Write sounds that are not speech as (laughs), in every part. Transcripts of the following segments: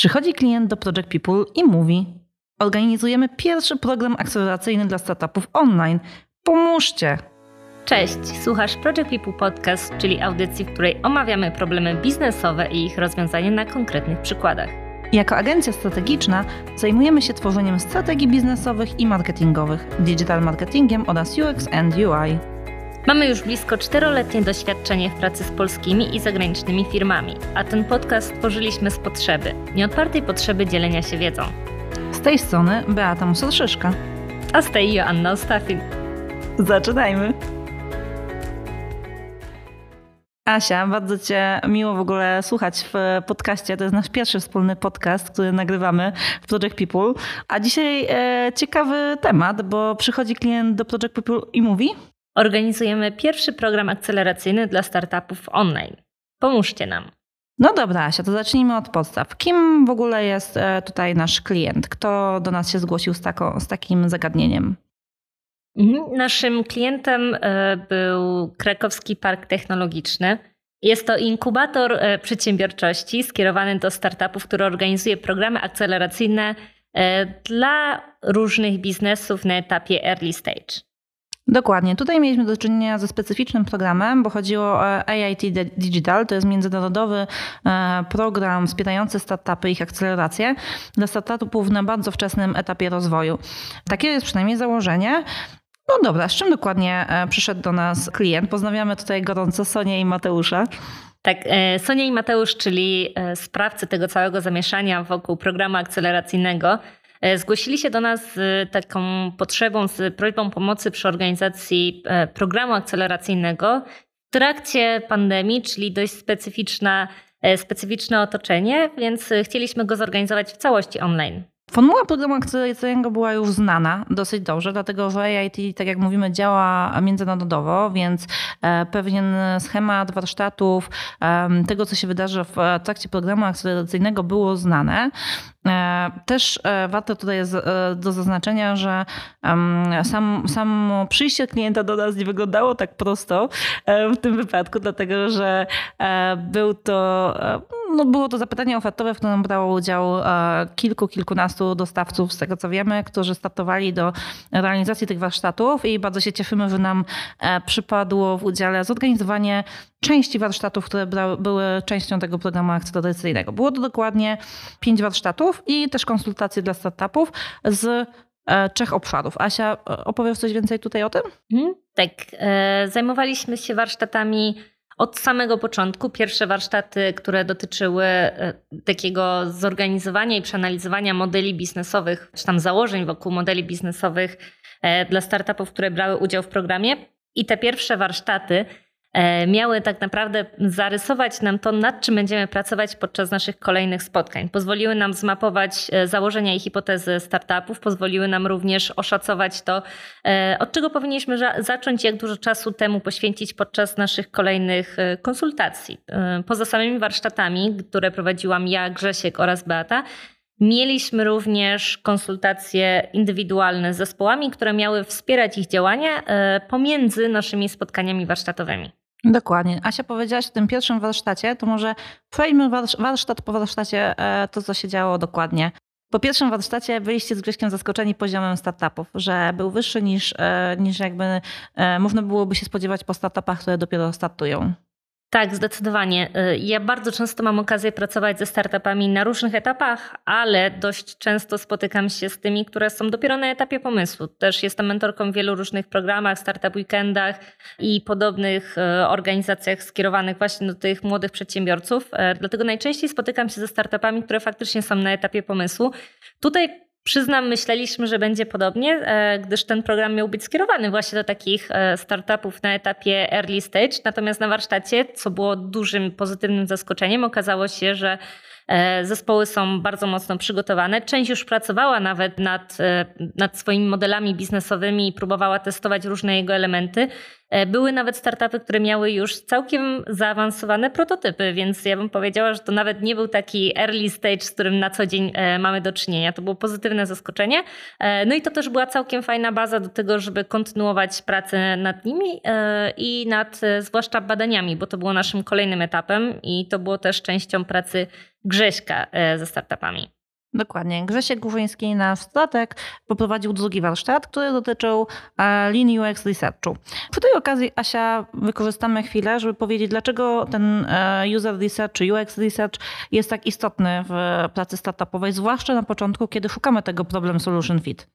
Przychodzi klient do Project People i mówi: Organizujemy pierwszy program akceleracyjny dla startupów online. Pomóżcie! Cześć, słuchasz Project People Podcast, czyli audycji, w której omawiamy problemy biznesowe i ich rozwiązanie na konkretnych przykładach. Jako agencja strategiczna zajmujemy się tworzeniem strategii biznesowych i marketingowych, digital marketingiem oraz UX and UI. Mamy już blisko czteroletnie doświadczenie w pracy z polskimi i zagranicznymi firmami, a ten podcast stworzyliśmy z potrzeby, nieodpartej potrzeby dzielenia się wiedzą. Z tej strony Beata Musorszyszka. A z tej Joanna Ostafin. Zaczynajmy! Asia, bardzo Cię miło w ogóle słuchać w podcaście. To jest nasz pierwszy wspólny podcast, który nagrywamy w Project People. A dzisiaj e, ciekawy temat, bo przychodzi klient do Project People i mówi: Organizujemy pierwszy program akceleracyjny dla startupów online. Pomóżcie nam. No dobra, Asia, to zacznijmy od podstaw. Kim w ogóle jest e, tutaj nasz klient? Kto do nas się zgłosił z, tako, z takim zagadnieniem? Mhm. Naszym klientem e, był Krakowski Park Technologiczny. Jest to inkubator e, przedsiębiorczości skierowany do startupów, który organizuje programy akceleracyjne dla różnych biznesów na etapie early stage. Dokładnie. Tutaj mieliśmy do czynienia ze specyficznym programem, bo chodziło o AIT Digital. To jest międzynarodowy e, program wspierający startupy i ich akcelerację dla startupów na bardzo wczesnym etapie rozwoju. Takie jest przynajmniej założenie. No dobra, z czym dokładnie e, przyszedł do nas klient? Poznawiamy tutaj gorąco Sonię i Mateusza. Tak, e, Sonia i Mateusz, czyli sprawcy tego całego zamieszania wokół programu akceleracyjnego, zgłosili się do nas z taką potrzebą, z prośbą pomocy przy organizacji e, programu akceleracyjnego w trakcie pandemii, czyli dość specyficzna, e, specyficzne otoczenie, więc chcieliśmy go zorganizować w całości online. Formuła akceleracyjnego była już znana dosyć dobrze, dlatego że AIT, tak jak mówimy, działa międzynarodowo, więc pewien schemat warsztatów, tego co się wydarzy w trakcie programu akceleracyjnego było znane. E, też e, warto tutaj e, do zaznaczenia, że sam, samo przyjście klienta do nas nie wyglądało tak prosto w tym wypadku, dlatego że był to, no było to zapytanie ofertowe, w którym brało udział kilku, kilkunastu dostawców, z tego co wiemy, którzy startowali do realizacji tych warsztatów i bardzo się cieszymy, że nam przypadło w udziale zorganizowanie części warsztatów, które były częścią tego programu akceleracyjnego. Było to dokładnie pięć warsztatów i też konsultacje dla startupów z e, trzech obszarów. Asia, e, opowiesz coś więcej tutaj o tym? Hmm, tak, e, zajmowaliśmy się warsztatami od samego początku. Pierwsze warsztaty, które dotyczyły takiego zorganizowania i przeanalizowania modeli biznesowych, czy tam założeń wokół modeli biznesowych dla startupów, które brały udział w programie. I te pierwsze warsztaty E, miały tak naprawdę zarysować nam to, nad czym będziemy pracować podczas naszych kolejnych spotkań. Pozwoliły nam zmapować e, założenia i hipotezy startupów, pozwoliły nam również oszacować to, e, od czego powinniśmy zacząć, jak dużo czasu temu poświęcić podczas naszych kolejnych konsultacji. Poza samymi warsztatami, które prowadziłam ja, Grzesiek oraz Beata, Mieliśmy również konsultacje indywidualne z zespołami, które miały wspierać ich działania pomiędzy naszymi spotkaniami warsztatowymi. Dokładnie. Asia powiedziałaś o tym pierwszym warsztacie, to może przejdźmy warsztat po warsztacie e, to, co się działo dokładnie. Po pierwszym warsztacie byliście z Grześkiem zaskoczeni poziomem startupów, że był wyższy niż, e, niż jakby e, można byłoby się spodziewać po startupach, które dopiero startują. Tak, zdecydowanie. Y, ja bardzo często mam okazję pracować ze startupami na różnych etapach, ale dość często spotykam się z tymi, które są dopiero na etapie pomysłu. Też jestem mentorką w wielu różnych programach, startup weekendach i podobnych y, organizacjach skierowanych właśnie do tych młodych przedsiębiorców. Y, dlatego najczęściej spotykam się ze startupami, które faktycznie są na etapie pomysłu. Tutaj Przyznam, myśleliśmy, że będzie podobnie, e, gdyż ten program miał być skierowany właśnie do takich e, startupów na etapie early stage. Natomiast na warsztacie, co było dużym pozytywnym zaskoczeniem, okazało się, że e, zespoły są bardzo mocno przygotowane. Część już pracowała nawet nad, nad swoimi modelami biznesowymi i próbowała testować różne jego elementy. E, były nawet startupy, które miały już całkiem zaawansowane prototypy, więc ja bym powiedziała, że to nawet nie był taki early stage, z którym na co dzień e, mamy do czynienia. To było pozytywne zaskoczenie. E, no i to też była całkiem fajna baza do tego, żeby kontynuować pracę nad nimi i nad zwłaszcza badaniami, bo to było naszym kolejnym etapem i to było też częścią pracy Grześka ze startupami. Dokładnie. Grzesiek Górzyński, nasz statek, poprowadził drugi warsztat, który dotyczył e, linii UX Researchu. Przy tej okazji, Asia, wykorzystamy chwilę, żeby powiedzieć, dlaczego ten e, user research czy UX research jest tak istotny w pracy startupowej, zwłaszcza na początku, kiedy szukamy tego problem solution fit.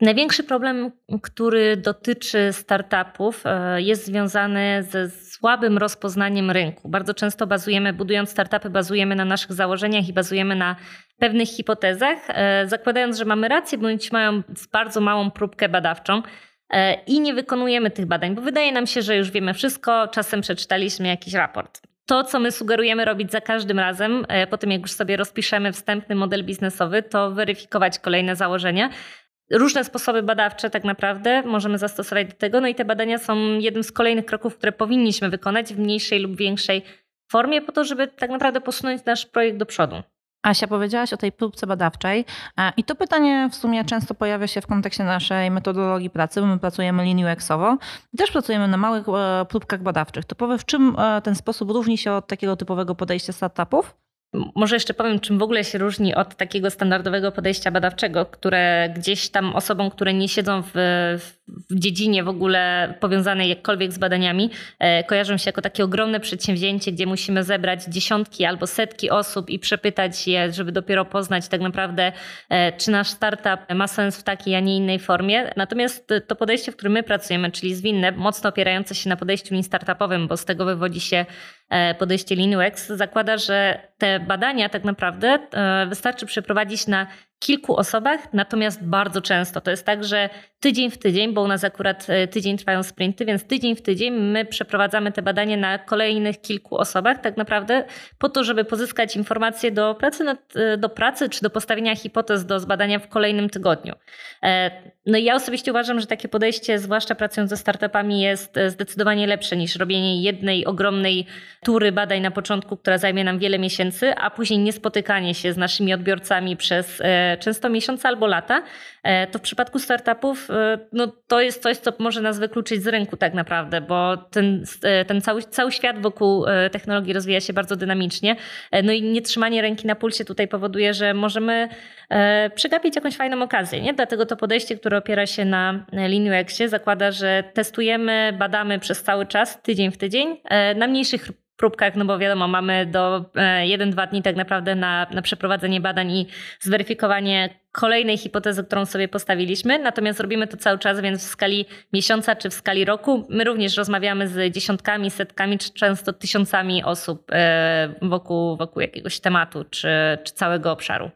Największy problem, który dotyczy startupów, e, jest związany ze słabym rozpoznaniem rynku. Bardzo często bazujemy, budując startupy, bazujemy na naszych założeniach i bazujemy na pewnych hipotezach, e, zakładając, że mamy rację, bądź mają bardzo małą próbkę badawczą e, i nie wykonujemy tych badań, bo wydaje nam się, że już wiemy wszystko, czasem przeczytaliśmy jakiś raport. To, co my sugerujemy robić za każdym razem, po tym jak już sobie rozpiszemy wstępny model biznesowy, to weryfikować kolejne założenia, różne sposoby badawcze tak naprawdę możemy zastosować do tego. No i te badania są jednym z kolejnych kroków, które powinniśmy wykonać w mniejszej lub większej formie po to, żeby tak naprawdę posunąć nasz projekt do przodu. Asia, powiedziałaś o tej próbce badawczej i to pytanie w sumie często pojawia się w kontekście naszej metodologii pracy, bo my pracujemy linii UX-owo i też pracujemy na małych e, próbkach badawczych. To powie, w czym e, ten sposób różni się od takiego typowego podejścia startupów? Może jeszcze powiem, czym w ogóle się różni od takiego standardowego podejścia badawczego, które gdzieś tam osobom, które nie siedzą w, w dziedzinie w ogóle powiązanej jakkolwiek z badaniami, e, kojarzą się jako takie ogromne przedsięwzięcie, gdzie musimy zebrać dziesiątki albo setki osób i przepytać je, żeby dopiero poznać tak naprawdę, e, czy nasz startup ma sens w takiej, a nie innej formie. Natomiast to podejście, w którym my pracujemy, czyli zwinne, mocno opierające się na podejściu lean startupowym, bo z tego wywodzi się podejście Linux zakłada, że te badania tak naprawdę e, wystarczy przeprowadzić na kilku osobach, natomiast bardzo często to jest tak, że tydzień w tydzień, bo u nas akurat e, tydzień trwają sprinty, więc tydzień w tydzień my przeprowadzamy te badania na kolejnych kilku osobach, tak naprawdę po to, żeby pozyskać informacje do pracy, nad, do pracy czy do postawienia hipotez do zbadania w kolejnym tygodniu. No i ja osobiście uważam, że takie podejście, zwłaszcza pracując ze startupami, jest zdecydowanie lepsze niż robienie jednej ogromnej tury badań na początku, która zajmie nam wiele miesięcy, a później niespotykanie się z naszymi odbiorcami przez e, często miesiące albo lata, e, to w przypadku startupów e, no, to jest coś, co może nas wykluczyć z rynku tak naprawdę, bo ten, ten cały, cały świat wokół technologii rozwija się bardzo dynamicznie. No i nietrzymanie ręki na pulsie tutaj powoduje, że możemy przegapić jakąś fajną okazję. Nie? Dlatego to podejście, które opiera się na Lean UX-ie zakłada, że testujemy, badamy przez cały czas, tydzień w tydzień, na mniejszych próbkach, no bo wiadomo, mamy do 1-2 e, dni tak naprawdę na, na przeprowadzenie badań i zweryfikowanie kolejnej hipotezy, którą sobie postawiliśmy. Natomiast robimy to cały czas, więc w skali miesiąca czy w skali roku my również rozmawiamy z dziesiątkami, setkami czy często tysiącami osób e, wokół, wokół jakiegoś tematu czy, czy całego obszaru.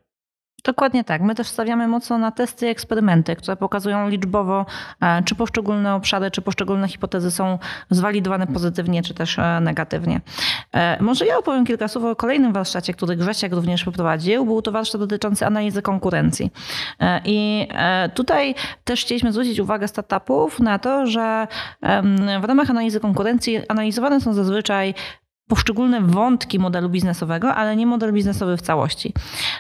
Dokładnie tak. My też stawiamy mocno na testy i eksperymenty, które pokazują liczbowo, e, czy poszczególne obszary, czy poszczególne hipotezy są zwalidowane pozytywnie, czy też e, negatywnie. E, może ja opowiem kilka słów o kolejnym warsztacie, który Grzesiek również poprowadził. Był to warsztat dotyczący analizy konkurencji. I tutaj też chcieliśmy zwrócić uwagę startupów na to, że w ramach analizy konkurencji analizowane są zazwyczaj poszczególne wątki modelu biznesowego, ale nie model biznesowy w całości.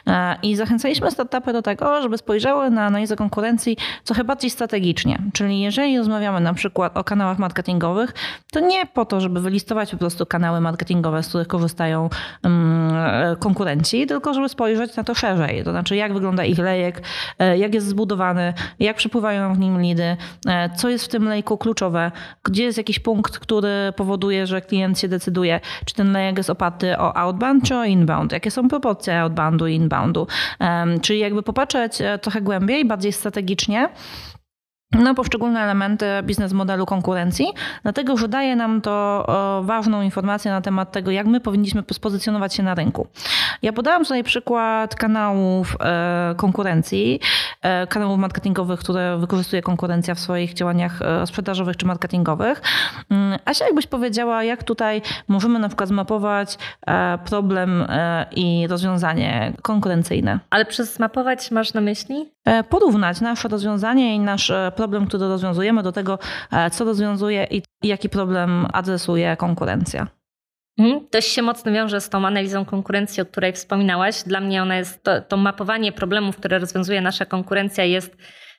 E, I zachęcaliśmy startupy do tego, żeby spojrzały na analizę konkurencji trochę bardziej strategicznie. Czyli jeżeli rozmawiamy na przykład o kanałach marketingowych, to nie po to, żeby wylistować po prostu kanały marketingowe, z których korzystają mm, konkurenci, tylko żeby spojrzeć na to szerzej. To znaczy, jak wygląda ich lejek, e, jak jest zbudowany, jak przepływają w nim lidy, e, co jest w tym lejku kluczowe, gdzie jest jakiś punkt, który powoduje, że klient się decyduje, czy ten lejek jest oparty o outbound czy o inbound, jakie są proporcje outboundu i inboundu. Czyli jakby popatrzeć e, trochę głębiej, bardziej strategicznie, na poszczególne elementy biznes modelu konkurencji, dlatego że daje nam to ważną informację na temat tego, jak my powinniśmy spozycjonować się na rynku. Ja podałam tutaj przykład kanałów e, konkurencji, e, kanałów marketingowych, które wykorzystuje konkurencja w swoich działaniach e, sprzedażowych czy marketingowych. Mm, Asia, jakbyś powiedziała, jak tutaj możemy na przykład zmapować problem i rozwiązanie konkurencyjne? Ale przez zmapować masz na myśli? Porównać nasze rozwiązanie i nasz problem, który rozwiązujemy do tego, co rozwiązuje i jaki problem adresuje konkurencja. Mhm. Dość się mocno wiąże z tą analizą konkurencji, o której wspominałaś. Dla mnie ona jest, to, to mapowanie problemów, które rozwiązuje nasza konkurencja jest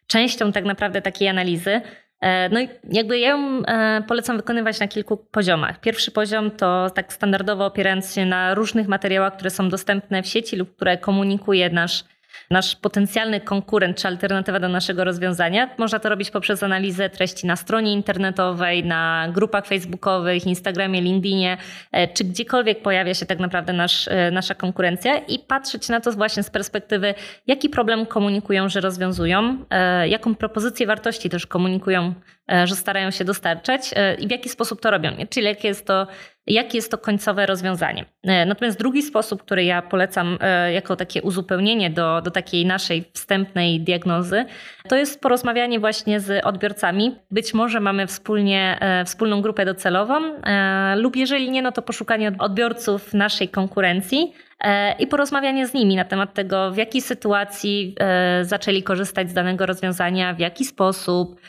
częścią tak naprawdę takiej analizy. E, no i jakby ja ją e, polecam wykonywać na kilku poziomach. Pierwszy poziom to tak standardowo opierając się na różnych materiałach, które są dostępne w sieci lub które komunikuje nasz nasz potencjalny konkurent czy alternatywa do naszego rozwiązania. Można to robić poprzez analizę treści na stronie internetowej, na grupach facebookowych, Instagramie, LinkedInie, e, czy gdziekolwiek pojawia się tak naprawdę nasz, e, nasza konkurencja i patrzeć na to właśnie z perspektywy, jaki problem komunikują, że rozwiązują, e, jaką propozycję wartości też komunikują, że starają się dostarczać i w jaki sposób to robią, czyli jakie jest to jakie jest to końcowe rozwiązanie. E, natomiast drugi sposób, który ja polecam e, jako takie uzupełnienie do, do takiej naszej wstępnej diagnozy, to jest porozmawianie właśnie z odbiorcami. Być może mamy wspólnie, e, wspólną grupę docelową, lub jeżeli nie, no to poszukanie odbiorców naszej konkurencji i porozmawianie z nimi na temat tego, w jakiej sytuacji zaczęli korzystać z danego rozwiązania, w jaki sposób,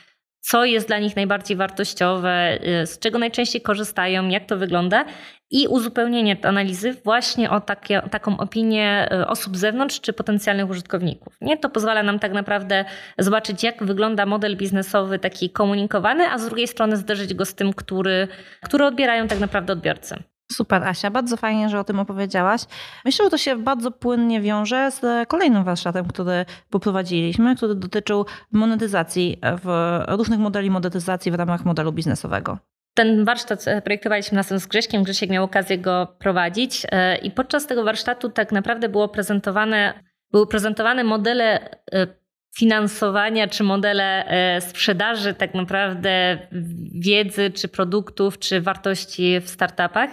co jest dla nich najbardziej wartościowe, y, z czego najczęściej korzystają, jak to wygląda i uzupełnienie analizy właśnie o takie, taką opinię y, osób z zewnątrz czy potencjalnych użytkowników. Nie? To pozwala nam tak naprawdę zobaczyć, jak wygląda model biznesowy taki komunikowany, a z drugiej strony zderzyć go z tym, który, który odbierają tak naprawdę odbiorcy. Super, Asia, bardzo fajnie, że o tym opowiedziałaś. Myślę, że to się bardzo płynnie wiąże z kolejnym warsztatem, który poprowadziliśmy, który dotyczył monetyzacji, w różnych modeli monetyzacji w ramach modelu biznesowego. Ten warsztat e, projektowaliśmy razem z Grześkiem. Grzesiek miał okazję go prowadzić e, i podczas tego warsztatu tak naprawdę było prezentowane, były prezentowane modele e, finansowania czy modele sprzedaży tak naprawdę wiedzy, czy produktów, czy wartości w startupach.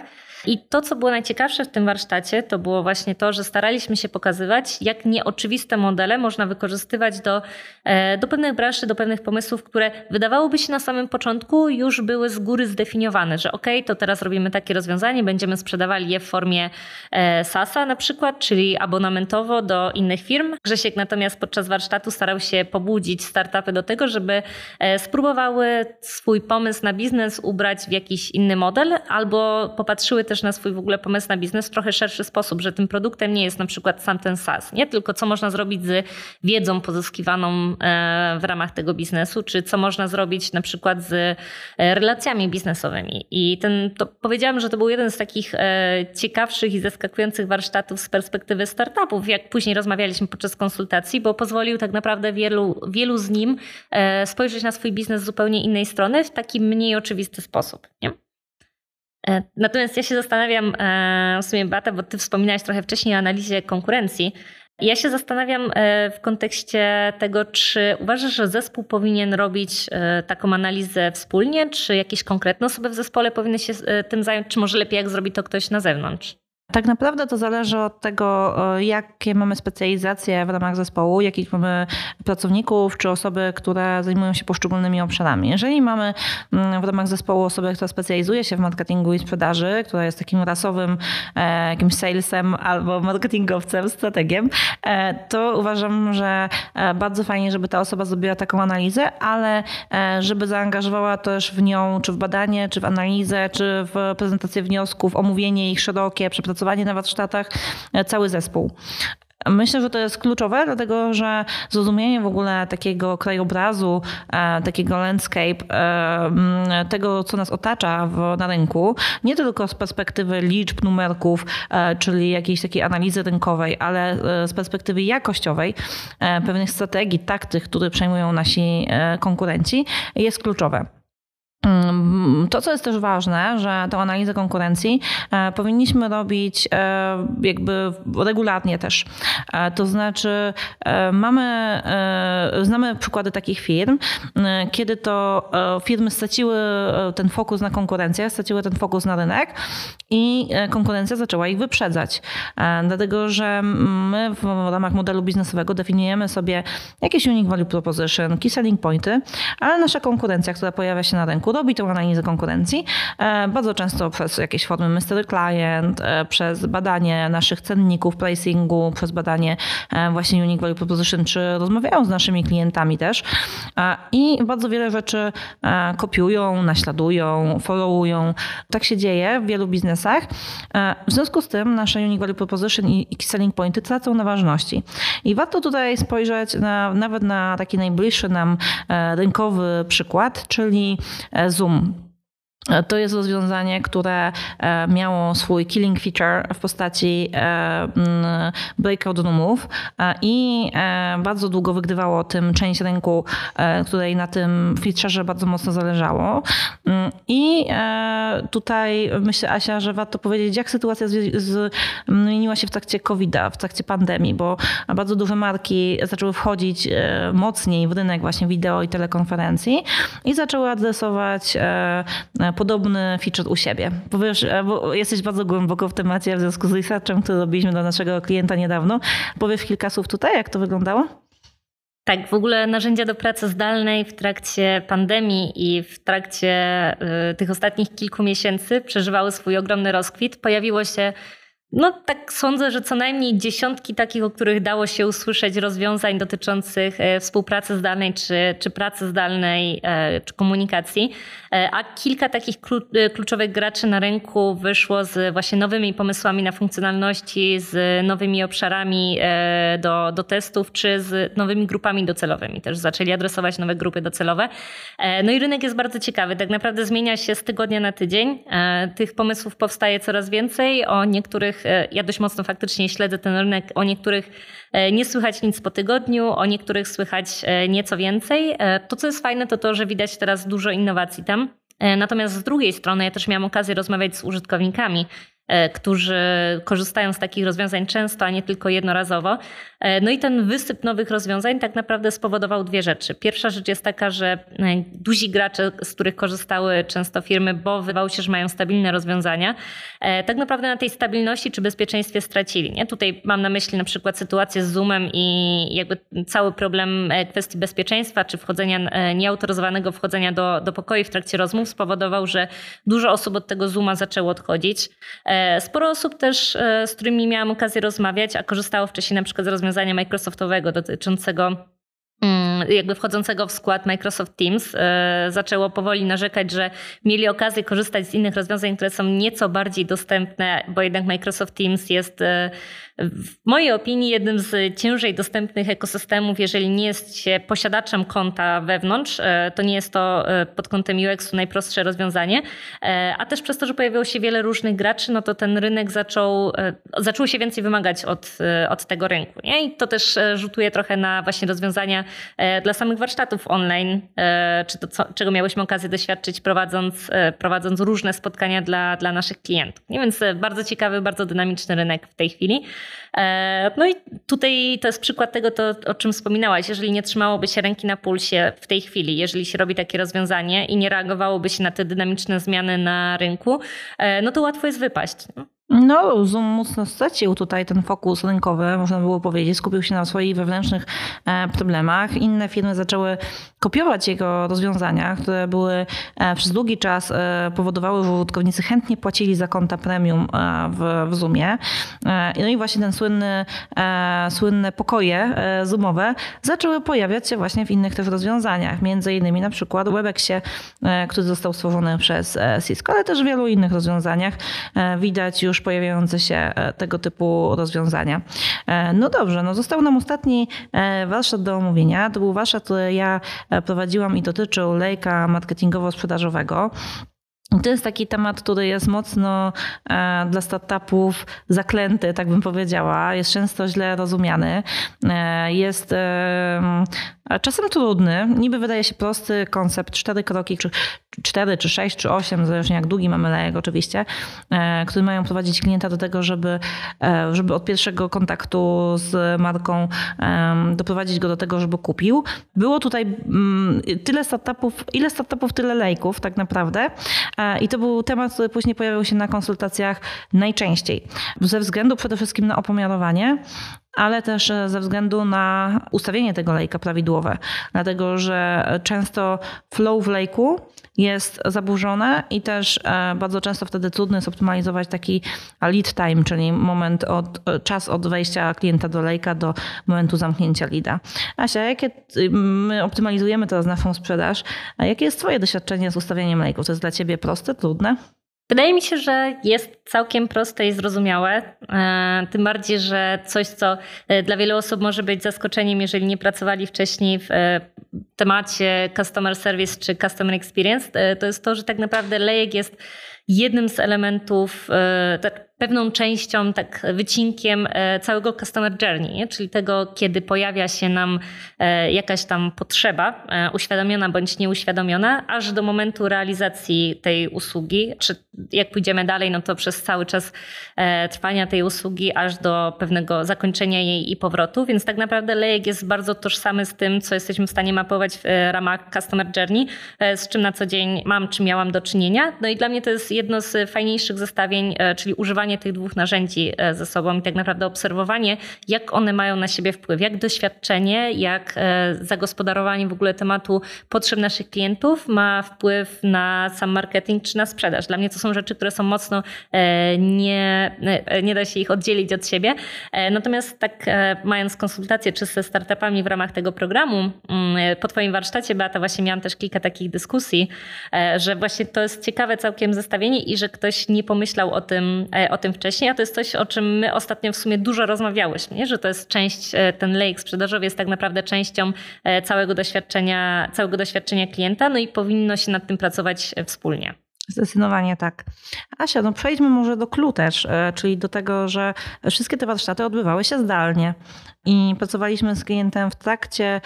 I to, co było najciekawsze w tym warsztacie, to było właśnie to, że staraliśmy się pokazywać, jak nieoczywiste modele można wykorzystywać do, e, do pewnych branży, do pewnych pomysłów, które wydawałoby się na samym początku już były z góry zdefiniowane, że ok, to teraz robimy takie rozwiązanie, będziemy sprzedawali je w formie e, SaaS-a na przykład, czyli abonamentowo do innych firm. Grzesiek natomiast podczas warsztatu starał się pobudzić startupy do tego, żeby e, spróbowały swój pomysł na biznes ubrać w jakiś inny model albo popatrzyły też na swój w ogóle pomysł na biznes w trochę szerszy sposób, że tym produktem nie jest na przykład sam ten SaaS, nie tylko co można zrobić z wiedzą pozyskiwaną e, w ramach tego biznesu, czy co można zrobić na przykład z e, relacjami biznesowymi. I ten, to powiedziałam, że to był jeden z takich e, ciekawszych i zaskakujących warsztatów z perspektywy startupów, jak później rozmawialiśmy podczas konsultacji, bo pozwolił tak naprawdę wielu, wielu z nim spojrzeć na swój biznes z zupełnie innej strony w taki mniej oczywisty sposób. Nie? E, natomiast ja się zastanawiam, e, w sumie Bata, bo ty wspominałaś trochę wcześniej o analizie konkurencji. Ja się zastanawiam e, w kontekście tego, czy uważasz, że zespół powinien robić taką analizę wspólnie, czy jakieś konkretne osoby w zespole powinny się tym zająć, czy może lepiej jak zrobi to ktoś na zewnątrz? Tak naprawdę to zależy od tego, jakie mamy specjalizacje w ramach zespołu, jakich mamy pracowników czy osoby, które zajmują się poszczególnymi obszarami. Jeżeli mamy mm, w ramach zespołu osobę, która specjalizuje się w marketingu i sprzedaży, która jest takim rasowym e, jakimś salesem albo marketingowcem, strategiem, e, to uważam, że e, bardzo fajnie, żeby ta osoba zrobiła taką analizę, ale żeby zaangażowała też w nią, czy w badanie, czy w analizę, czy w prezentację wniosków, omówienie ich szerokie, przeprowadzenie na warsztatach, e, cały zespół. Myślę, że to jest kluczowe, dlatego że zrozumienie w ogóle takiego krajobrazu, e, takiego landscape, e, tego, co nas otacza w, na rynku, nie tylko z perspektywy liczb, numerków, czyli jakiejś takiej analizy rynkowej, ale z perspektywy jakościowej, pewnych strategii, taktyk, które przejmują nasi konkurenci, jest kluczowe. Mm, to, co jest też ważne, że tę analizę konkurencji e, powinniśmy robić e, jakby regularnie też. E, to znaczy, mamy, znamy przykłady takich firm, kiedy to firmy straciły ten fokus na konkurencję, straciły ten fokus na rynek i konkurencja zaczęła ich wyprzedzać. Dlatego, że my w ramach modelu biznesowego definiujemy sobie jakieś unique value proposition, key selling pointy, ale nasza konkurencja, która pojawia się na rynku, robi tę analizę konkurencji, bardzo często przez jakieś formy mystery client, przez badanie naszych cenników, pricingu, przez badanie właśnie unique value proposition, czy rozmawiają z naszymi klientami też i bardzo wiele rzeczy kopiują, naśladują, followują. Tak się dzieje w wielu biznesach. W związku z tym nasze unique value proposition i selling pointy tracą na ważności. I warto tutaj spojrzeć na, nawet na taki najbliższy nam e, rynkowy przykład, czyli e, Zoom. To jest rozwiązanie, które e, miało swój killing feature w postaci e, breakout roomów e, i bardzo długo wygrywało tym część rynku, której na tym featureze bardzo mocno zależało. Mm, I tutaj myślę, Asia, że warto powiedzieć, jak sytuacja zmieniła się w trakcie COVID-a, w trakcie pandemii, bo bardzo duże marki zaczęły wchodzić mocniej w rynek właśnie wideo i telekonferencji i zaczęły adresować podobny feature u siebie. Bo, wiesz, e, bo jesteś bardzo głęboko w temacie w związku z researchem, który robiliśmy dla naszego klienta niedawno. Powiesz kilka słów tutaj, jak to wyglądało? Tak, w ogóle narzędzia do pracy zdalnej w trakcie pandemii i w trakcie y, tych ostatnich kilku miesięcy przeżywały swój ogromny rozkwit. Pojawiło się no tak sądzę, że co najmniej dziesiątki takich, o których dało się usłyszeć rozwiązań dotyczących e, współpracy zdalnej, czy, czy pracy zdalnej, e, czy komunikacji, e, a kilka takich kluczowych graczy na rynku wyszło z właśnie nowymi pomysłami na funkcjonalności, z nowymi obszarami do, do testów, czy z nowymi grupami docelowymi. Też zaczęli adresować nowe grupy docelowe. No i rynek jest bardzo ciekawy. Tak naprawdę zmienia się z tygodnia na tydzień. Tych pomysłów powstaje coraz więcej. O niektórych e, ja dość mocno faktycznie śledzę ten rynek, o niektórych e, nie słychać nic po tygodniu, o niektórych słychać e, nieco więcej. To, co jest fajne, to to, że widać teraz dużo innowacji tam. Natomiast z drugiej strony, ja też miałam okazję rozmawiać z użytkownikami którzy korzystają z takich rozwiązań często, a nie tylko jednorazowo. E, no i ten wysyp nowych rozwiązań tak naprawdę spowodował dwie rzeczy. Pierwsza rzecz jest taka, że e, duzi gracze, z których korzystały często firmy, bo wydawało się, że mają stabilne rozwiązania, tak naprawdę na tej stabilności czy bezpieczeństwie stracili. Nie? Tutaj mam na myśli na przykład sytuację z Zoomem i jakby cały problem kwestii bezpieczeństwa czy wchodzenia, nieautoryzowanego wchodzenia do, do pokoi w trakcie rozmów spowodował, że dużo osób od tego Zooma zaczęło odchodzić. Sporo osób też, e, z którymi miałam okazję rozmawiać, a korzystało wcześniej na przykład z rozwiązania Microsoftowego dotyczącego mm, jakby wchodzącego w skład Microsoft Teams, e, zaczęło powoli narzekać, że mieli okazję korzystać z innych rozwiązań, które są nieco bardziej dostępne, bo jednak Microsoft Teams jest e, w mojej opinii jednym z ciężej dostępnych ekosystemów, jeżeli nie jest się posiadaczem konta wewnątrz, e, to nie jest to e, pod kątem UX-u najprostsze rozwiązanie, e, a też przez to, że pojawiło się wiele różnych graczy, no to ten rynek zaczął, zaczął się więcej wymagać od, od tego rynku. Nie? I to też rzutuje trochę na właśnie rozwiązania dla samych warsztatów online, czy to, co, czego miałyśmy okazję doświadczyć prowadząc, prowadząc różne spotkania dla, dla naszych klientów. Nie? Więc bardzo ciekawy, bardzo dynamiczny rynek w tej chwili. E, no i tutaj to jest przykład tego, to, o czym wspominałaś. Jeżeli nie trzymałoby się ręki na pulsie w tej chwili, jeżeli się robi takie rozwiązanie i nie reagowałoby się na te dynamiczne zmiany na rynku, e, no to łatwo jest wypaść. No. No, Zoom mocno stracił tutaj ten fokus rynkowy, można było powiedzieć. Skupił się na swoich wewnętrznych e, problemach. Inne firmy zaczęły kopiować jego rozwiązania, które były e, przez długi czas e, powodowały, że użytkownicy chętnie płacili za konta premium w, w Zoomie. No i właśnie ten słynny, słynne pokoje Zoomowe zaczęły pojawiać się właśnie w innych też rozwiązaniach. Między innymi na przykład Webexie, który został stworzony przez Cisco, ale też w wielu innych rozwiązaniach widać już już pojawiające się e, tego typu rozwiązania. E, no dobrze, no został nam ostatni e, warsztat do omówienia. To był warsztat, który ja prowadziłam i dotyczył lejka marketingowo-sprzedażowego. To jest taki temat, który jest mocno e, dla startupów zaklęty, tak bym powiedziała. Jest często źle rozumiany. E, jest e, czasem trudny. Niby wydaje się prosty koncept, cztery kroki, czy cztery, czy sześć, czy osiem, zależnie jak długi mamy lejek oczywiście, które mają prowadzić klienta do tego, żeby, żeby od pierwszego kontaktu z marką doprowadzić go do tego, żeby kupił. Było tutaj mm, tyle startupów, ile startupów, tyle lejków tak naprawdę. I to był temat, który później pojawiał się na konsultacjach najczęściej. Ze względu przede wszystkim na opomiarowanie ale też ze względu na ustawienie tego lejka prawidłowe. Dlatego, że często flow w lejku jest zaburzone i też e, bardzo często wtedy trudno jest optymalizować taki lead time, czyli moment od, czas od wejścia klienta do lejka do momentu zamknięcia lida. Asia, jakie my optymalizujemy teraz naszą sprzedaż, a jakie jest twoje doświadczenie z ustawieniem lejków? To jest dla ciebie proste, trudne? Wydaje mi się, że jest całkiem proste i zrozumiałe. E, tym bardziej, że coś, co e, dla wielu osób może być zaskoczeniem, jeżeli nie pracowali wcześniej w e, temacie customer service czy customer experience, to jest to, że tak naprawdę lejek jest jednym z elementów, tak pewną częścią, tak wycinkiem e, całego customer journey, nie? czyli tego, kiedy pojawia się nam e, jakaś tam potrzeba, e, uświadomiona bądź nieuświadomiona, aż do momentu realizacji tej usługi, czy jak pójdziemy dalej, no to przez cały czas trwania tej usługi, aż do pewnego zakończenia jej i powrotu, więc tak naprawdę lejek jest bardzo tożsamy z tym, co jesteśmy w stanie mapować w ramach customer journey, z czym na co dzień mam, czy miałam do czynienia. No i dla mnie to jest jedno z fajniejszych zestawień, czyli używanie tych dwóch narzędzi e, ze sobą i tak naprawdę obserwowanie, jak one mają na siebie wpływ, jak doświadczenie, jak e, zagospodarowanie w ogóle tematu potrzeb naszych klientów ma wpływ na sam marketing czy na sprzedaż. Dla mnie to są rzeczy, które są mocno e, nie, nie da się ich oddzielić od siebie. Natomiast tak mając konsultacje czy ze startupami w ramach tego programu, mm, po Twoim warsztacie, Beata, właśnie miałam też kilka takich dyskusji, że właśnie to jest ciekawe całkiem zestawienie i że ktoś nie pomyślał o tym, o o tym wcześniej, a to jest coś, o czym my ostatnio w sumie dużo rozmawiałyśmy, nie? że to jest część, e, ten lejk sprzedażowy jest tak naprawdę częścią e, całego doświadczenia, całego doświadczenia klienta, no i powinno się nad tym pracować e, wspólnie. Zdecydowanie tak. Asia, no przejdźmy może do clue też, czyli do tego, że wszystkie te warsztaty odbywały się zdalnie i pracowaliśmy z klientem w trakcie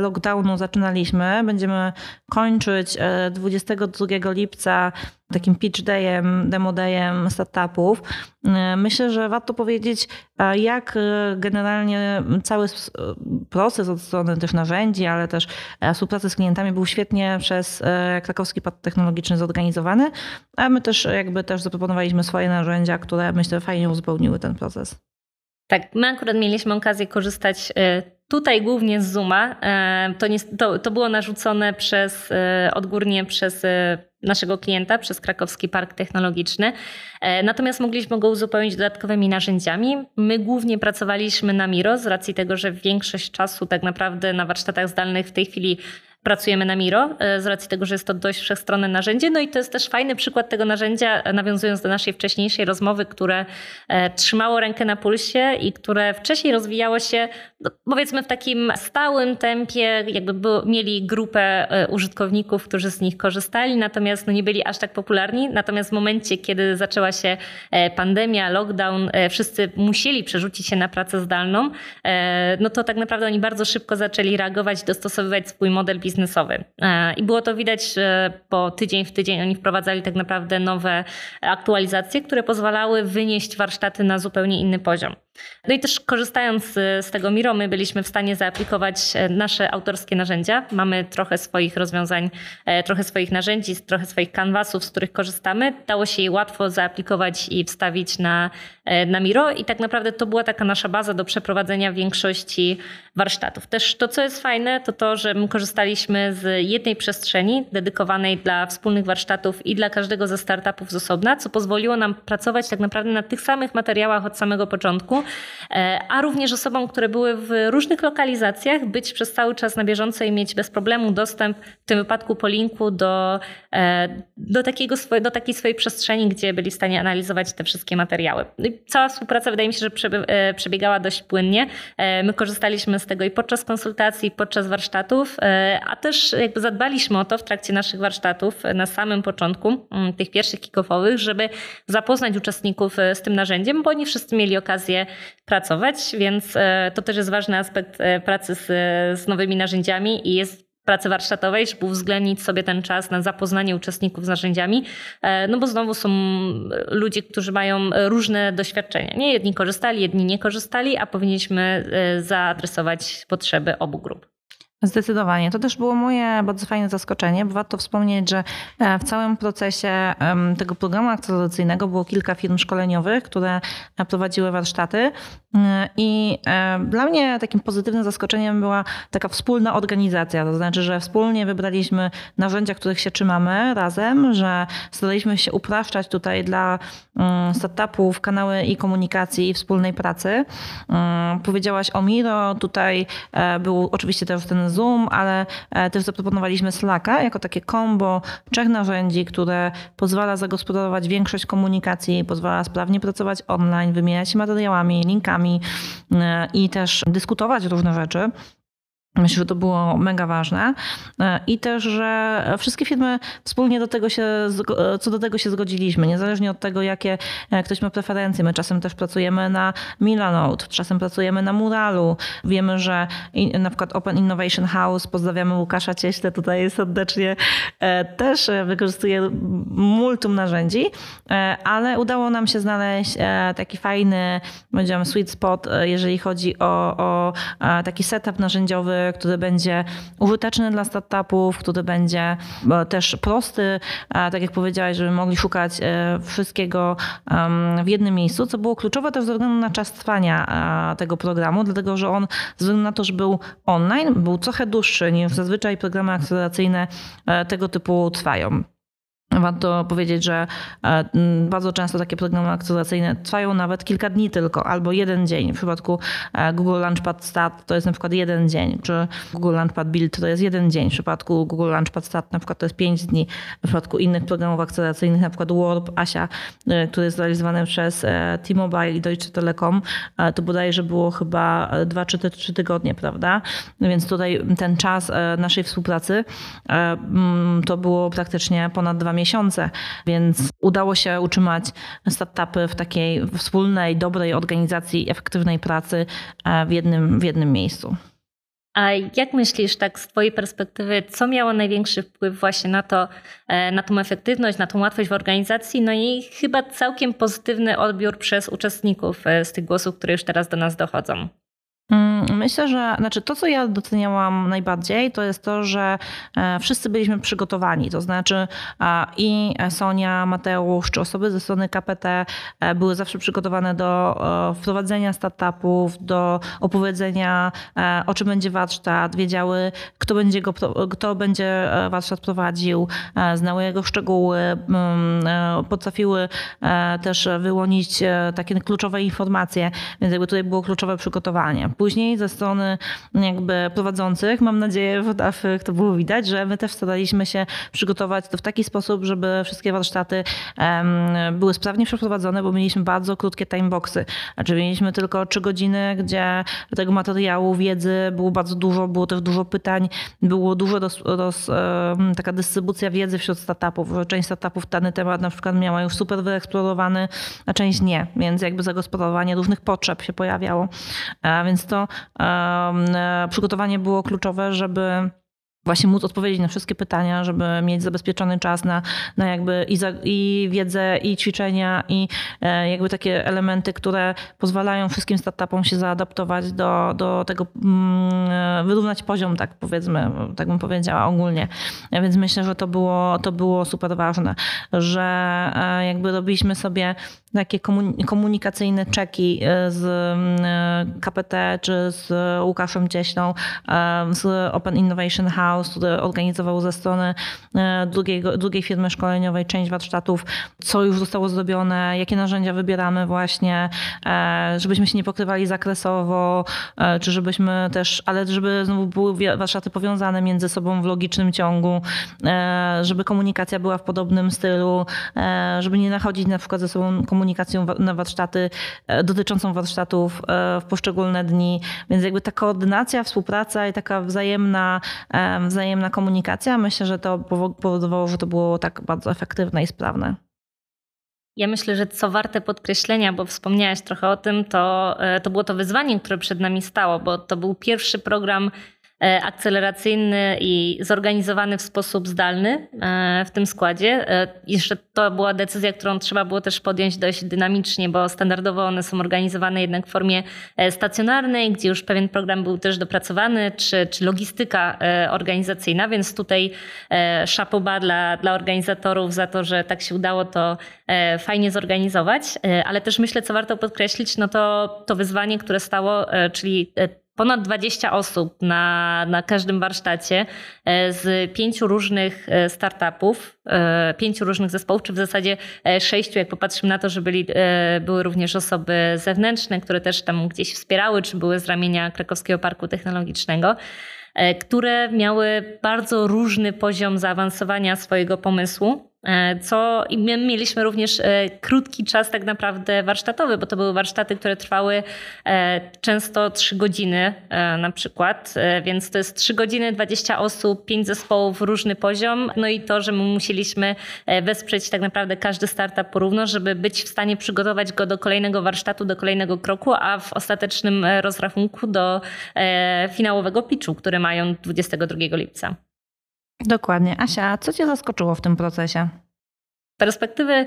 lockdownu zaczynaliśmy. Będziemy kończyć 22 e, lipca takim pitch dayem, demo dayem startupów. E, myślę, że warto powiedzieć, jak generalnie cały proces od strony też narzędzi, ale też współpracy z klientami był świetnie przez Krakowski Park Technologiczny zorganizowany, a my też jakby też zaproponowaliśmy swoje narzędzia, które myślę fajnie uzupełniły ten proces. Tak, my akurat mieliśmy okazję korzystać Tutaj głównie z Zooma. E, to, nie, to, to było narzucone przez, e, odgórnie przez e, naszego klienta, przez Krakowski Park Technologiczny. Natomiast mogliśmy go uzupełnić dodatkowymi narzędziami. My głównie pracowaliśmy na Miro z racji tego, że większość czasu tak naprawdę na warsztatach zdalnych w tej chwili pracujemy na Miro, e, z racji tego, że jest to dość wszechstronne narzędzie. No i to jest też fajny przykład tego narzędzia, e, nawiązując do naszej wcześniejszej rozmowy, które e, trzymało rękę na pulsie i które wcześniej rozwijało się, no, powiedzmy, w takim stałym tempie, jakby było, mieli grupę użytkowników, którzy z nich korzystali, natomiast no, nie byli aż tak popularni. Natomiast w momencie, kiedy zaczęła się pandemia, lockdown, wszyscy musieli przerzucić się na pracę zdalną, no to tak naprawdę oni bardzo szybko zaczęli reagować, dostosowywać swój model biznesowy biznesowy. E, I było to widać, że po tydzień w tydzień oni wprowadzali tak naprawdę nowe aktualizacje, które pozwalały wynieść warsztaty na zupełnie inny poziom. No i też korzystając z tego Miro, my byliśmy w stanie zaaplikować e, nasze autorskie narzędzia. Mamy trochę swoich rozwiązań, e, trochę swoich narzędzi, trochę swoich kanwasów, z których korzystamy. Dało się je łatwo zaaplikować i wstawić na, na Miro i tak naprawdę to była taka nasza baza do przeprowadzenia większości warsztatów. Też to, co jest fajne, to to, że my korzystaliśmy z jednej przestrzeni dedykowanej dla wspólnych warsztatów i dla każdego ze startupów z osobna, co pozwoliło nam pracować tak naprawdę na tych samych materiałach od samego początku, e, a również osobom, które były w różnych lokalizacjach, być przez cały czas na bieżąco i mieć bez problemu dostęp, w tym wypadku po linku, do, e, do, takiego do takiej swojej przestrzeni, gdzie byli w stanie analizować te wszystkie materiały. Cała współpraca wydaje mi się, że e, przebiegała dość płynnie. My korzystaliśmy z tego i podczas konsultacji, i podczas warsztatów, a też jakby zadbaliśmy o to w trakcie naszych warsztatów na samym początku, mm, tych pierwszych kick-offowych, żeby zapoznać uczestników e, z tym narzędziem, bo nie wszyscy mieli okazję pracować, więc e, to też jest ważny aspekt e, pracy z, z nowymi narzędziami i jest pracy warsztatowej, żeby uwzględnić sobie ten czas na zapoznanie uczestników z narzędziami, no bo znowu są ludzie, którzy mają różne doświadczenia. Nie jedni korzystali, jedni nie korzystali, a powinniśmy zaadresować potrzeby obu grup. Zdecydowanie. To też było moje bardzo fajne zaskoczenie. Warto wspomnieć, że e, w całym procesie tego programu akceleracyjnego było kilka firm szkoleniowych, które e, prowadziły warsztaty. E, I dla mnie takim pozytywnym zaskoczeniem była taka wspólna organizacja. To znaczy, że wspólnie wybraliśmy narzędzia, których się trzymamy razem, że staraliśmy się upraszczać tutaj dla mm, startupów kanały i komunikacji i wspólnej pracy. Mm, powiedziałaś o Miro. Tutaj był oczywiście też ten Zoom, ale e, też zaproponowaliśmy Slacka jako takie kombo trzech narzędzi, które pozwala zagospodarować większość komunikacji, pozwala sprawnie pracować online, wymieniać się materiałami, linkami e, i też dyskutować różne rzeczy. Myślę, że to było mega ważne. E, I też, że wszystkie firmy wspólnie do tego się, e, co do tego się zgodziliśmy, niezależnie od tego, jakie e, ktoś ma preferencje. My czasem też pracujemy na Milanote, czasem pracujemy na Muralu. Wiemy, że na przykład Open Innovation House, pozdrawiamy Łukasza Cieśle tutaj serdecznie, też wykorzystuje multum narzędzi, ale udało nam się znaleźć taki fajny, powiedziałam, sweet spot, jeżeli chodzi o, o taki setup narzędziowy, który będzie użyteczny dla startupów, który będzie e, też prosty, tak jak powiedziałaś, żeby mogli szukać e, wszystkiego w jednym miejscu, co było kluczowe też ze względu na czas trwania tego programu, dlatego że on ze względu na to, że był online, był trochę dłuższy niż zazwyczaj programy akceleracyjne e, tego typu trwają. Warto powiedzieć, że e, bardzo często takie programy akceleracyjne trwają nawet kilka dni tylko, albo jeden dzień. W przypadku e, Google Launchpad Start to jest na przykład jeden dzień, czy Google Launchpad Build to jest jeden dzień. W przypadku Google Launchpad Start na przykład to jest pięć dni. W przypadku innych programów akceleracyjnych, na przykład Warp, Asia, e, który jest realizowany przez T-Mobile i Deutsche Telekom, to bodajże było chyba dwa czy trzy tygodnie, prawda? Więc tutaj ten czas naszej współpracy to było praktycznie ponad dwa miesiące, więc udało się utrzymać startupy w takiej wspólnej, dobrej organizacji, efektywnej pracy e, w jednym, w jednym miejscu. A jak myślisz, tak z Twojej perspektywy, co miało największy wpływ właśnie na to, e, na tą efektywność, na tą łatwość w organizacji, no i chyba całkiem pozytywny odbiór przez uczestników e, z tych głosów, które już teraz do nas dochodzą? Myślę, że znaczy to, co ja doceniałam najbardziej, to jest to, że e, wszyscy byliśmy przygotowani. To znaczy i Sonia, Mateusz, czy osoby ze strony KPT e, były zawsze przygotowane do wprowadzenia startupów, do opowiedzenia, e, o czym będzie warsztat, wiedziały, kto będzie, go, kto będzie warsztat prowadził, znały jego szczegóły, mm, potrafiły też wyłonić takie kluczowe informacje, więc jakby tutaj było kluczowe przygotowanie. Później ze strony jakby prowadzących, mam nadzieję, że to było widać, że my też staraliśmy się przygotować to w taki sposób, żeby wszystkie warsztaty były sprawnie przeprowadzone, bo mieliśmy bardzo krótkie timeboxy. Znaczy mieliśmy tylko trzy godziny, gdzie tego materiału, wiedzy było bardzo dużo, było też dużo pytań, było dużo dos, dos, taka dystrybucja wiedzy wśród startupów. Część startupów dany temat na przykład miała już super wyeksplorowany, a część nie, więc jakby zagospodarowanie różnych potrzeb się pojawiało. Więc to przygotowanie było kluczowe, żeby właśnie móc odpowiedzieć na wszystkie pytania, żeby mieć zabezpieczony czas na, na jakby i, za, i wiedzę, i ćwiczenia, i e, jakby takie elementy, które pozwalają wszystkim startupom się zaadaptować do, do tego, mm, wyrównać poziom, tak powiedzmy, tak bym powiedziała ogólnie. Więc myślę, że to było, to było super ważne, że e, jakby robiliśmy sobie takie komunikacyjne czeki e, z KPT czy z Łukaszem Cieśną z Open Innovation House, który organizował ze strony e, drugiego, drugiej firmy szkoleniowej część warsztatów, co już zostało zrobione, jakie narzędzia wybieramy właśnie, e, żebyśmy się nie pokrywali zakresowo, e, czy żebyśmy też, ale żeby znowu były warsztaty powiązane między sobą w logicznym ciągu, żeby komunikacja była w podobnym stylu, żeby nie nachodzić na przykład ze sobą komunikacją na warsztaty dotyczącą warsztatów w poszczególne dni, więc jakby ta koordynacja, współpraca i taka wzajemna wzajemna komunikacja. Myślę, że to powodowało, że to było tak bardzo efektywne i sprawne. Ja myślę, że co warte podkreślenia, bo wspomniałaś trochę o tym, to, e, to było to wyzwanie, które przed nami stało, bo to był pierwszy program E, akceleracyjny i zorganizowany w sposób zdalny e, w tym składzie. E, jeszcze to była decyzja, którą trzeba było też podjąć dość dynamicznie, bo standardowo one są organizowane jednak w formie stacjonarnej, gdzie już pewien program był też dopracowany, czy, czy logistyka organizacyjna, więc tutaj szapoba dla, dla organizatorów za to, że tak się udało to fajnie zorganizować, ale też myślę, co warto podkreślić, no to to wyzwanie, które stało, czyli ponad 20 osób na, na każdym warsztacie e, z pięciu różnych e, startupów, e, pięciu różnych zespołów, czy w zasadzie sześciu, jak popatrzymy na to, że byli, były również osoby zewnętrzne, które też tam gdzieś wspierały, czy były z ramienia Krakowskiego Parku Technologicznego które miały bardzo różny poziom zaawansowania swojego pomysłu. E, co i my mieliśmy również e, krótki czas tak naprawdę warsztatowy, bo to były warsztaty, które trwały e, często 3 godziny na przykład, więc to jest 3 godziny, 20 osób, 5 zespołów, różny poziom, no i to, że my musieliśmy wesprzeć tak naprawdę każdy startup porówno, żeby być w stanie przygotować go do kolejnego warsztatu, do kolejnego kroku, a w ostatecznym rozrachunku do finałowego pitchu, który mają 22 lipca. Dokładnie. Asia, co Cię zaskoczyło w tym procesie? Z perspektywy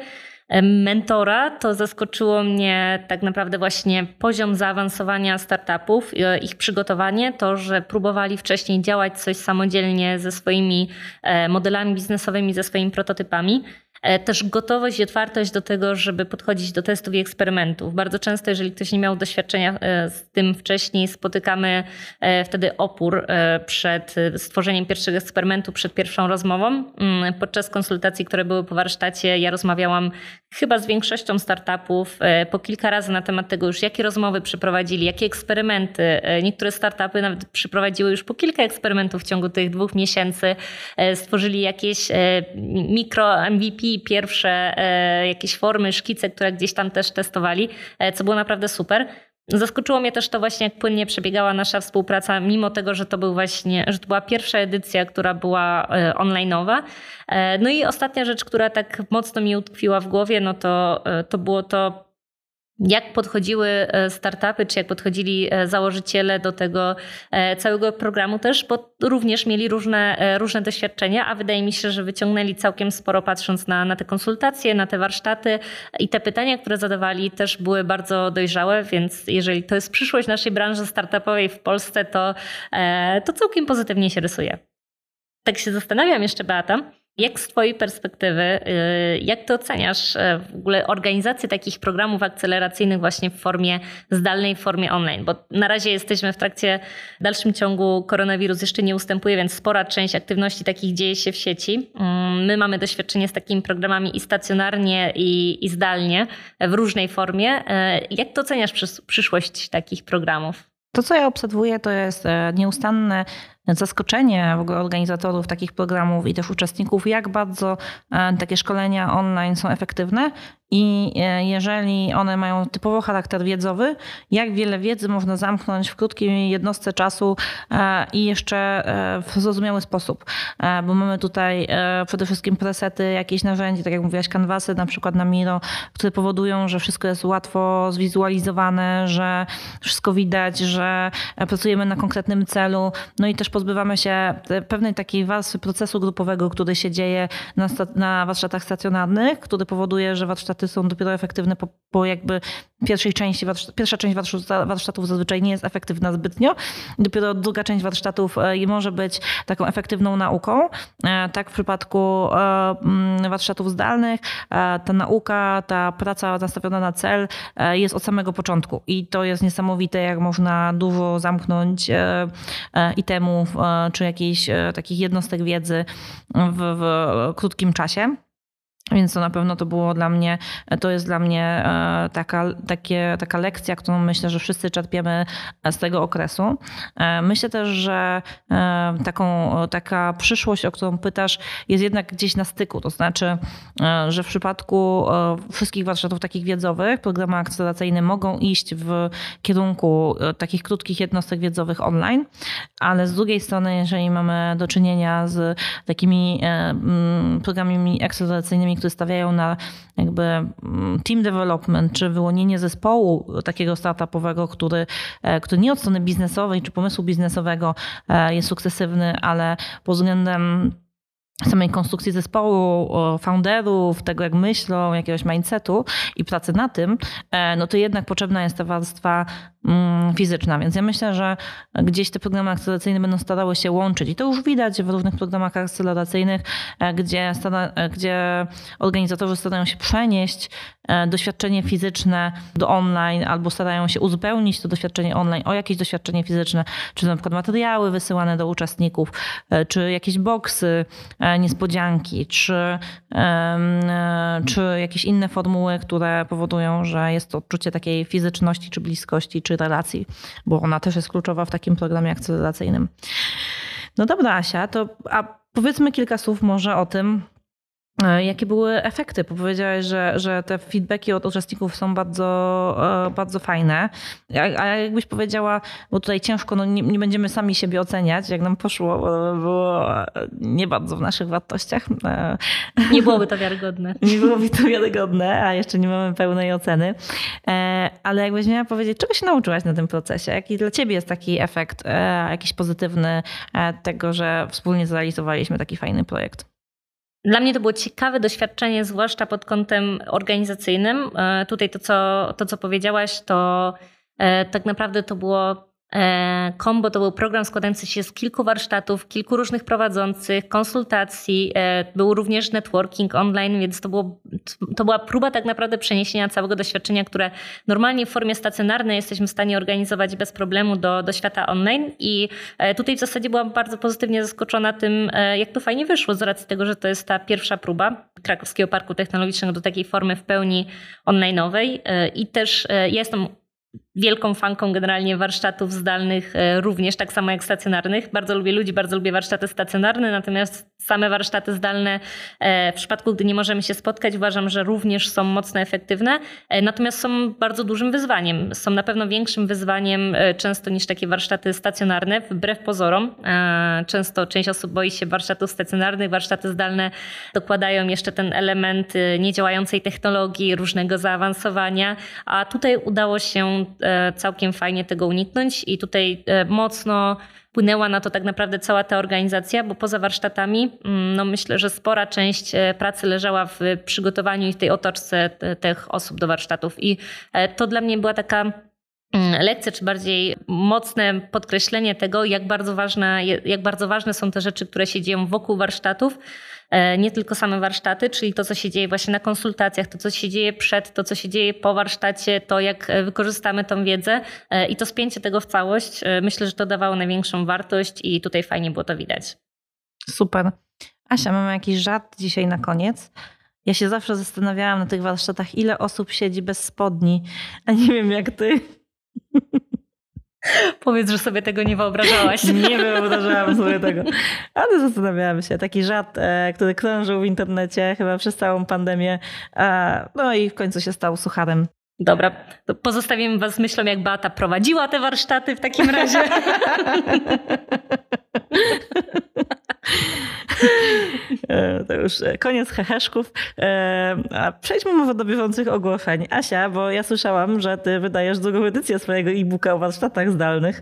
mentora to zaskoczyło mnie tak naprawdę właśnie poziom zaawansowania startupów, e, ich przygotowanie, to, że próbowali wcześniej działać coś samodzielnie ze swoimi e, modelami biznesowymi, ze swoimi prototypami. E, też gotowość i otwartość do tego, żeby podchodzić do testów i eksperymentów. Bardzo często, jeżeli ktoś nie miał doświadczenia e, z tym wcześniej, spotykamy e, wtedy opór przed stworzeniem pierwszych eksperymentów, przed pierwszą rozmową. Mm, podczas konsultacji, które były po warsztacie, ja rozmawiałam chyba z większością startupów po kilka razy na temat tego już, jakie rozmowy przeprowadzili, jakie eksperymenty. Niektóre startupy nawet przeprowadziły już po kilka eksperymentów w ciągu tych dwóch miesięcy, stworzyli jakieś mikro MVP, pierwsze e, jakieś formy, szkice, które gdzieś tam też testowali, e, co było naprawdę super. Zaskoczyło mnie też to właśnie, jak płynnie przebiegała nasza współpraca, mimo tego, że to był właśnie, że to była pierwsza edycja, która była e, online'owa. No i ostatnia rzecz, która tak mocno mi utkwiła w głowie, no to, to było to jak podchodziły e, startupy, czy jak podchodzili e, założyciele do tego e, całego programu też, bo również mieli różne, różne doświadczenia, a wydaje mi się, że wyciągnęli całkiem sporo patrząc na, na te konsultacje, na te warsztaty i te pytania, które zadawali też były bardzo dojrzałe, więc jeżeli to jest przyszłość naszej branży startupowej w Polsce, to, to całkiem pozytywnie się rysuje. Tak się zastanawiam jeszcze, Beata, jak z Twojej perspektywy, y, jak Ty oceniasz y, w ogóle organizację takich programów akceleracyjnych właśnie w formie zdalnej, w formie online? Bo na razie jesteśmy w trakcie, w dalszym ciągu koronawirus jeszcze nie ustępuje, więc spora część aktywności takich dzieje się w sieci. Mm, my mamy doświadczenie z takimi programami i stacjonarnie, i, i zdalnie, w różnej formie. Y, jak to oceniasz przyszłość takich programów? To, co ja obserwuję, to jest e, nieustanne zaskoczenie w ogóle organizatorów takich programów i też uczestników, jak bardzo e, takie szkolenia online są efektywne i e, jeżeli one mają typowo charakter wiedzowy, jak wiele wiedzy można zamknąć w krótkiej jednostce czasu e, i jeszcze w zrozumiały sposób. Bo mamy tutaj przede wszystkim presety, jakieś narzędzie, tak jak mówiłaś, kanwasy na przykład na Miro, które powodują, że wszystko jest łatwo zwizualizowane, że wszystko widać, że pracujemy na konkretnym celu. No i też pozbywamy się pewnej takiej warstwy procesu grupowego, który się dzieje na, na warsztatach stacjonarnych, który powoduje, że warsztaty są dopiero efektywne po, po jakby pierwszej części, pierwsza część warsztatów zazwyczaj nie jest efektywna zbytnio. Dopiero druga część warsztatów e, może być taką efektywną nauką. E, tak w przypadku e, mm, warsztatów zdalnych ta nauka, ta praca nastawiona na cel jest od samego początku i to jest niesamowite, jak można dużo zamknąć itemów czy jakichś takich jednostek wiedzy w, w krótkim czasie. Więc to na pewno to było dla mnie, to jest dla mnie e, taka, takie, taka lekcja, którą myślę, że wszyscy czerpiemy z tego okresu. E, myślę też, że e, taką, taka przyszłość, o którą pytasz, jest jednak gdzieś na styku. To znaczy, że w przypadku wszystkich warsztatów takich wiedzowych, programy akceleracyjne mogą iść w kierunku takich krótkich jednostek wiedzowych online, ale z drugiej strony, jeżeli mamy do czynienia z takimi programami akceleracyjnymi, którzy stawiają na jakby mm, team development, czy wyłonienie zespołu takiego startupowego, który, który nie od strony biznesowej czy pomysłu biznesowego jest sukcesywny, ale pod względem samej konstrukcji zespołu, founderów, tego jak myślą, jakiegoś mindsetu i pracy na tym, e, no to jednak potrzebna jest ta warstwa mm, fizyczna. Więc ja myślę, że gdzieś te programy akceleracyjne będą starały się łączyć. I to już widać w różnych programach akceleracyjnych, e, gdzie, e, gdzie organizatorzy starają się przenieść doświadczenie fizyczne do online albo starają się uzupełnić to doświadczenie online o jakieś doświadczenie fizyczne, czy na przykład materiały wysyłane do uczestników, czy jakieś boksy, niespodzianki, czy, czy jakieś inne formuły, które powodują, że jest to odczucie takiej fizyczności, czy bliskości, czy relacji, bo ona też jest kluczowa w takim programie akceleracyjnym. No dobra, Asia, to a powiedzmy kilka słów może o tym, E, jakie były efekty? Powiedziałeś, że, że te feedbacki od uczestników są bardzo, e, bardzo fajne. A, jakbyś powiedziała, bo tutaj ciężko, no nie, nie, będziemy sami siebie oceniać, jak nam poszło, bo było nie bardzo w naszych wartościach. E, nie byłoby to wiarygodne. (laughs) Nie byłoby to wiarygodne, a jeszcze nie mamy pełnej oceny. Ale jakbyś miała powiedzieć, czego się nauczyłaś na tym procesie? Jaki dla ciebie jest taki efekt, jakiś pozytywny tego, że wspólnie zrealizowaliśmy taki fajny projekt? Dla mnie to było ciekawe doświadczenie, zwłaszcza pod kątem organizacyjnym. E, tutaj to, co, to, co powiedziałaś, to e, tak naprawdę to było Combo e, to był program składający się z kilku warsztatów, kilku różnych prowadzących, konsultacji. E, był również networking online, więc to, było, to była próba tak naprawdę przeniesienia całego doświadczenia, które normalnie w formie stacjonarnej jesteśmy w stanie organizować bez problemu do, do świata online. I e, tutaj w zasadzie byłam bardzo pozytywnie zaskoczona tym, jak to fajnie wyszło, z racji tego, że to jest ta pierwsza próba Krakowskiego Parku Technologicznego do takiej formy w pełni online'owej. I też ja jestem wielką fanką generalnie warsztatów zdalnych, e, również tak samo jak stacjonarnych. Bardzo lubię ludzi, bardzo lubię warsztaty stacjonarne, natomiast same warsztaty zdalne e, w przypadku, gdy nie możemy się spotkać, uważam, że również są mocno efektywne, e, natomiast są bardzo dużym wyzwaniem. Są na pewno większym wyzwaniem często niż takie warsztaty stacjonarne, wbrew pozorom. Często część osób boi się warsztatów stacjonarnych, warsztaty zdalne dokładają jeszcze ten element niedziałającej technologii, różnego zaawansowania, a tutaj udało się E, całkiem fajnie tego uniknąć. I tutaj e, mocno wpłynęła na to tak naprawdę cała ta organizacja, bo poza warsztatami mm, no myślę, że spora część e, pracy leżała w przygotowaniu i w tej otoczce tych osób do warsztatów. I to dla mnie była taka mm, lekcja, czy bardziej mocne podkreślenie tego, jak bardzo, ważne, jak bardzo ważne są te rzeczy, które się dzieją wokół warsztatów, E, nie tylko same warsztaty, czyli to, co się dzieje właśnie na konsultacjach, to, co się dzieje przed, to, co się dzieje po warsztacie, to, jak e, wykorzystamy tą wiedzę e, i to spięcie tego w całość, myślę, że to dawało największą wartość i tutaj fajnie było to widać. Super. Asia, mamy jakiś żart dzisiaj na koniec. Ja się zawsze zastanawiałam na tych warsztatach, ile osób siedzi bez spodni, a nie wiem jak ty. (laughs) Powiedz, że sobie tego nie wyobrażałaś. (laughs) nie wyobrażałam sobie tego. Ale zastanawiałam się. Taki żart, e, który krążył w internecie chyba przez całą pandemię. No i w końcu się stał sucharem. Dobra, to pozostawimy Was z myślą, jak Beata prowadziła te warsztaty w takim razie. (laughs) (laughs) E, to już e, koniec heheszków. E, a przejdźmy może do bieżących ogłoszeń. Asia, bo ja słyszałam, że ty wydajesz drugą edycję swojego e-booka o warsztatach zdalnych.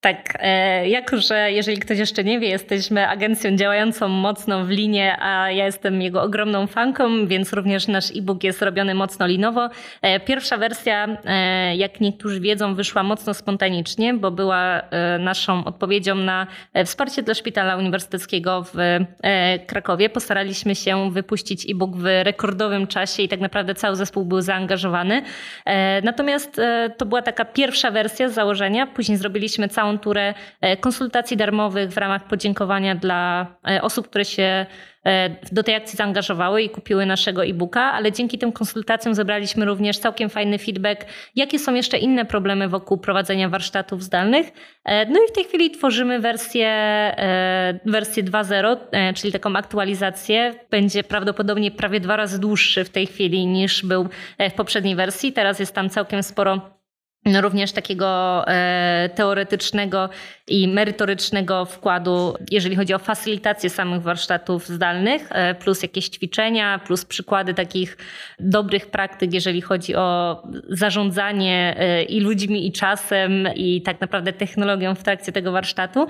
Tak, e, jako że jeżeli ktoś jeszcze nie wie, jesteśmy agencją działającą mocno w linie, a ja jestem jego ogromną fanką, więc również nasz e-book jest robiony mocno linowo. E, pierwsza wersja, e, jak niektórzy wiedzą, wyszła mocno spontanicznie, bo była naszą odpowiedzią na wsparcie dla Szpitala Uniwersyteckiego w Krakowie. Postaraliśmy się wypuścić e-book w rekordowym czasie i tak naprawdę cały zespół był zaangażowany. Natomiast to była taka pierwsza wersja z założenia. Później zrobiliśmy całą całą turę e, konsultacji darmowych w ramach podziękowania dla e, osób, które się e, do tej akcji zaangażowały i kupiły naszego e-booka, ale dzięki tym konsultacjom zebraliśmy również całkiem fajny feedback, jakie są jeszcze inne problemy wokół prowadzenia warsztatów zdalnych. No i w tej chwili tworzymy wersję, wersję 2.0, czyli taką aktualizację. Będzie prawdopodobnie prawie dwa razy dłuższy w tej chwili niż był w poprzedniej wersji. Teraz jest tam całkiem sporo no również takiego e, teoretycznego i merytorycznego wkładu, jeżeli chodzi o facylitację samych warsztatów zdalnych, e, plus jakieś ćwiczenia, plus przykłady takich dobrych praktyk, jeżeli chodzi o zarządzanie e, i ludźmi, i czasem, i tak naprawdę technologią w trakcie tego warsztatu.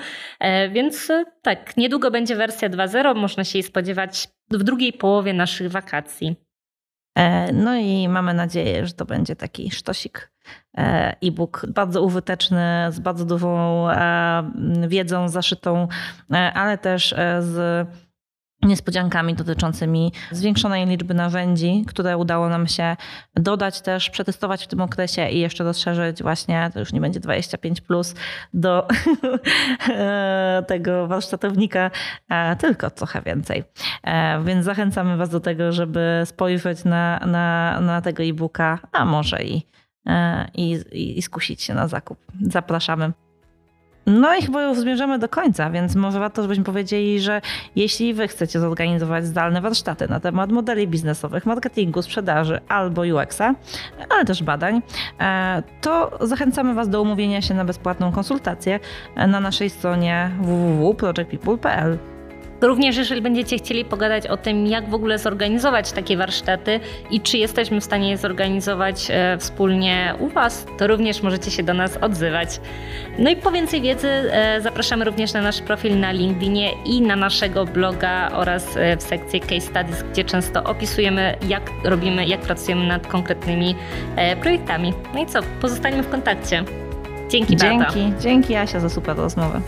Więc tak, niedługo będzie wersja 2.0, można się jej spodziewać w drugiej połowie naszych wakacji. No i mamy nadzieję, że to będzie taki sztosik e-book bardzo użyteczny, z bardzo dużą e, wiedzą zaszytą, ale też z niespodziankami dotyczącymi zwiększonej liczby narzędzi, które udało nam się dodać też, przetestować w tym okresie i jeszcze rozszerzyć właśnie, to już nie będzie 25 plus do (laughs) tego warsztatownika, tylko trochę więcej. E, więc zachęcamy Was do tego, żeby spojrzeć na, na, na tego e-booka, a może i, e, i, i skusić się na zakup. Zapraszamy. No i chyba już zmierzamy do końca, więc może warto, żebyśmy powiedzieli, że jeśli wy chcecie zorganizować zdalne warsztaty na temat modeli biznesowych, marketingu, sprzedaży albo UX-a, ale też badań, e, to zachęcamy was do umówienia się na bezpłatną konsultację na naszej stronie www.projectpeople.pl. Również jeżeli będziecie chcieli pogadać o tym, jak w ogóle zorganizować takie warsztaty i czy jesteśmy w stanie je zorganizować e, wspólnie u Was, to również możecie się do nas odzywać. No i po więcej wiedzy e, zapraszamy również na nasz profil na LinkedInie i na naszego bloga oraz e, w sekcji Case Studies, gdzie często opisujemy, jak robimy, jak pracujemy nad konkretnymi projektami. No i co, pozostańmy w kontakcie. Dzięki, Dzięki, dzięki Asia za super rozmowę.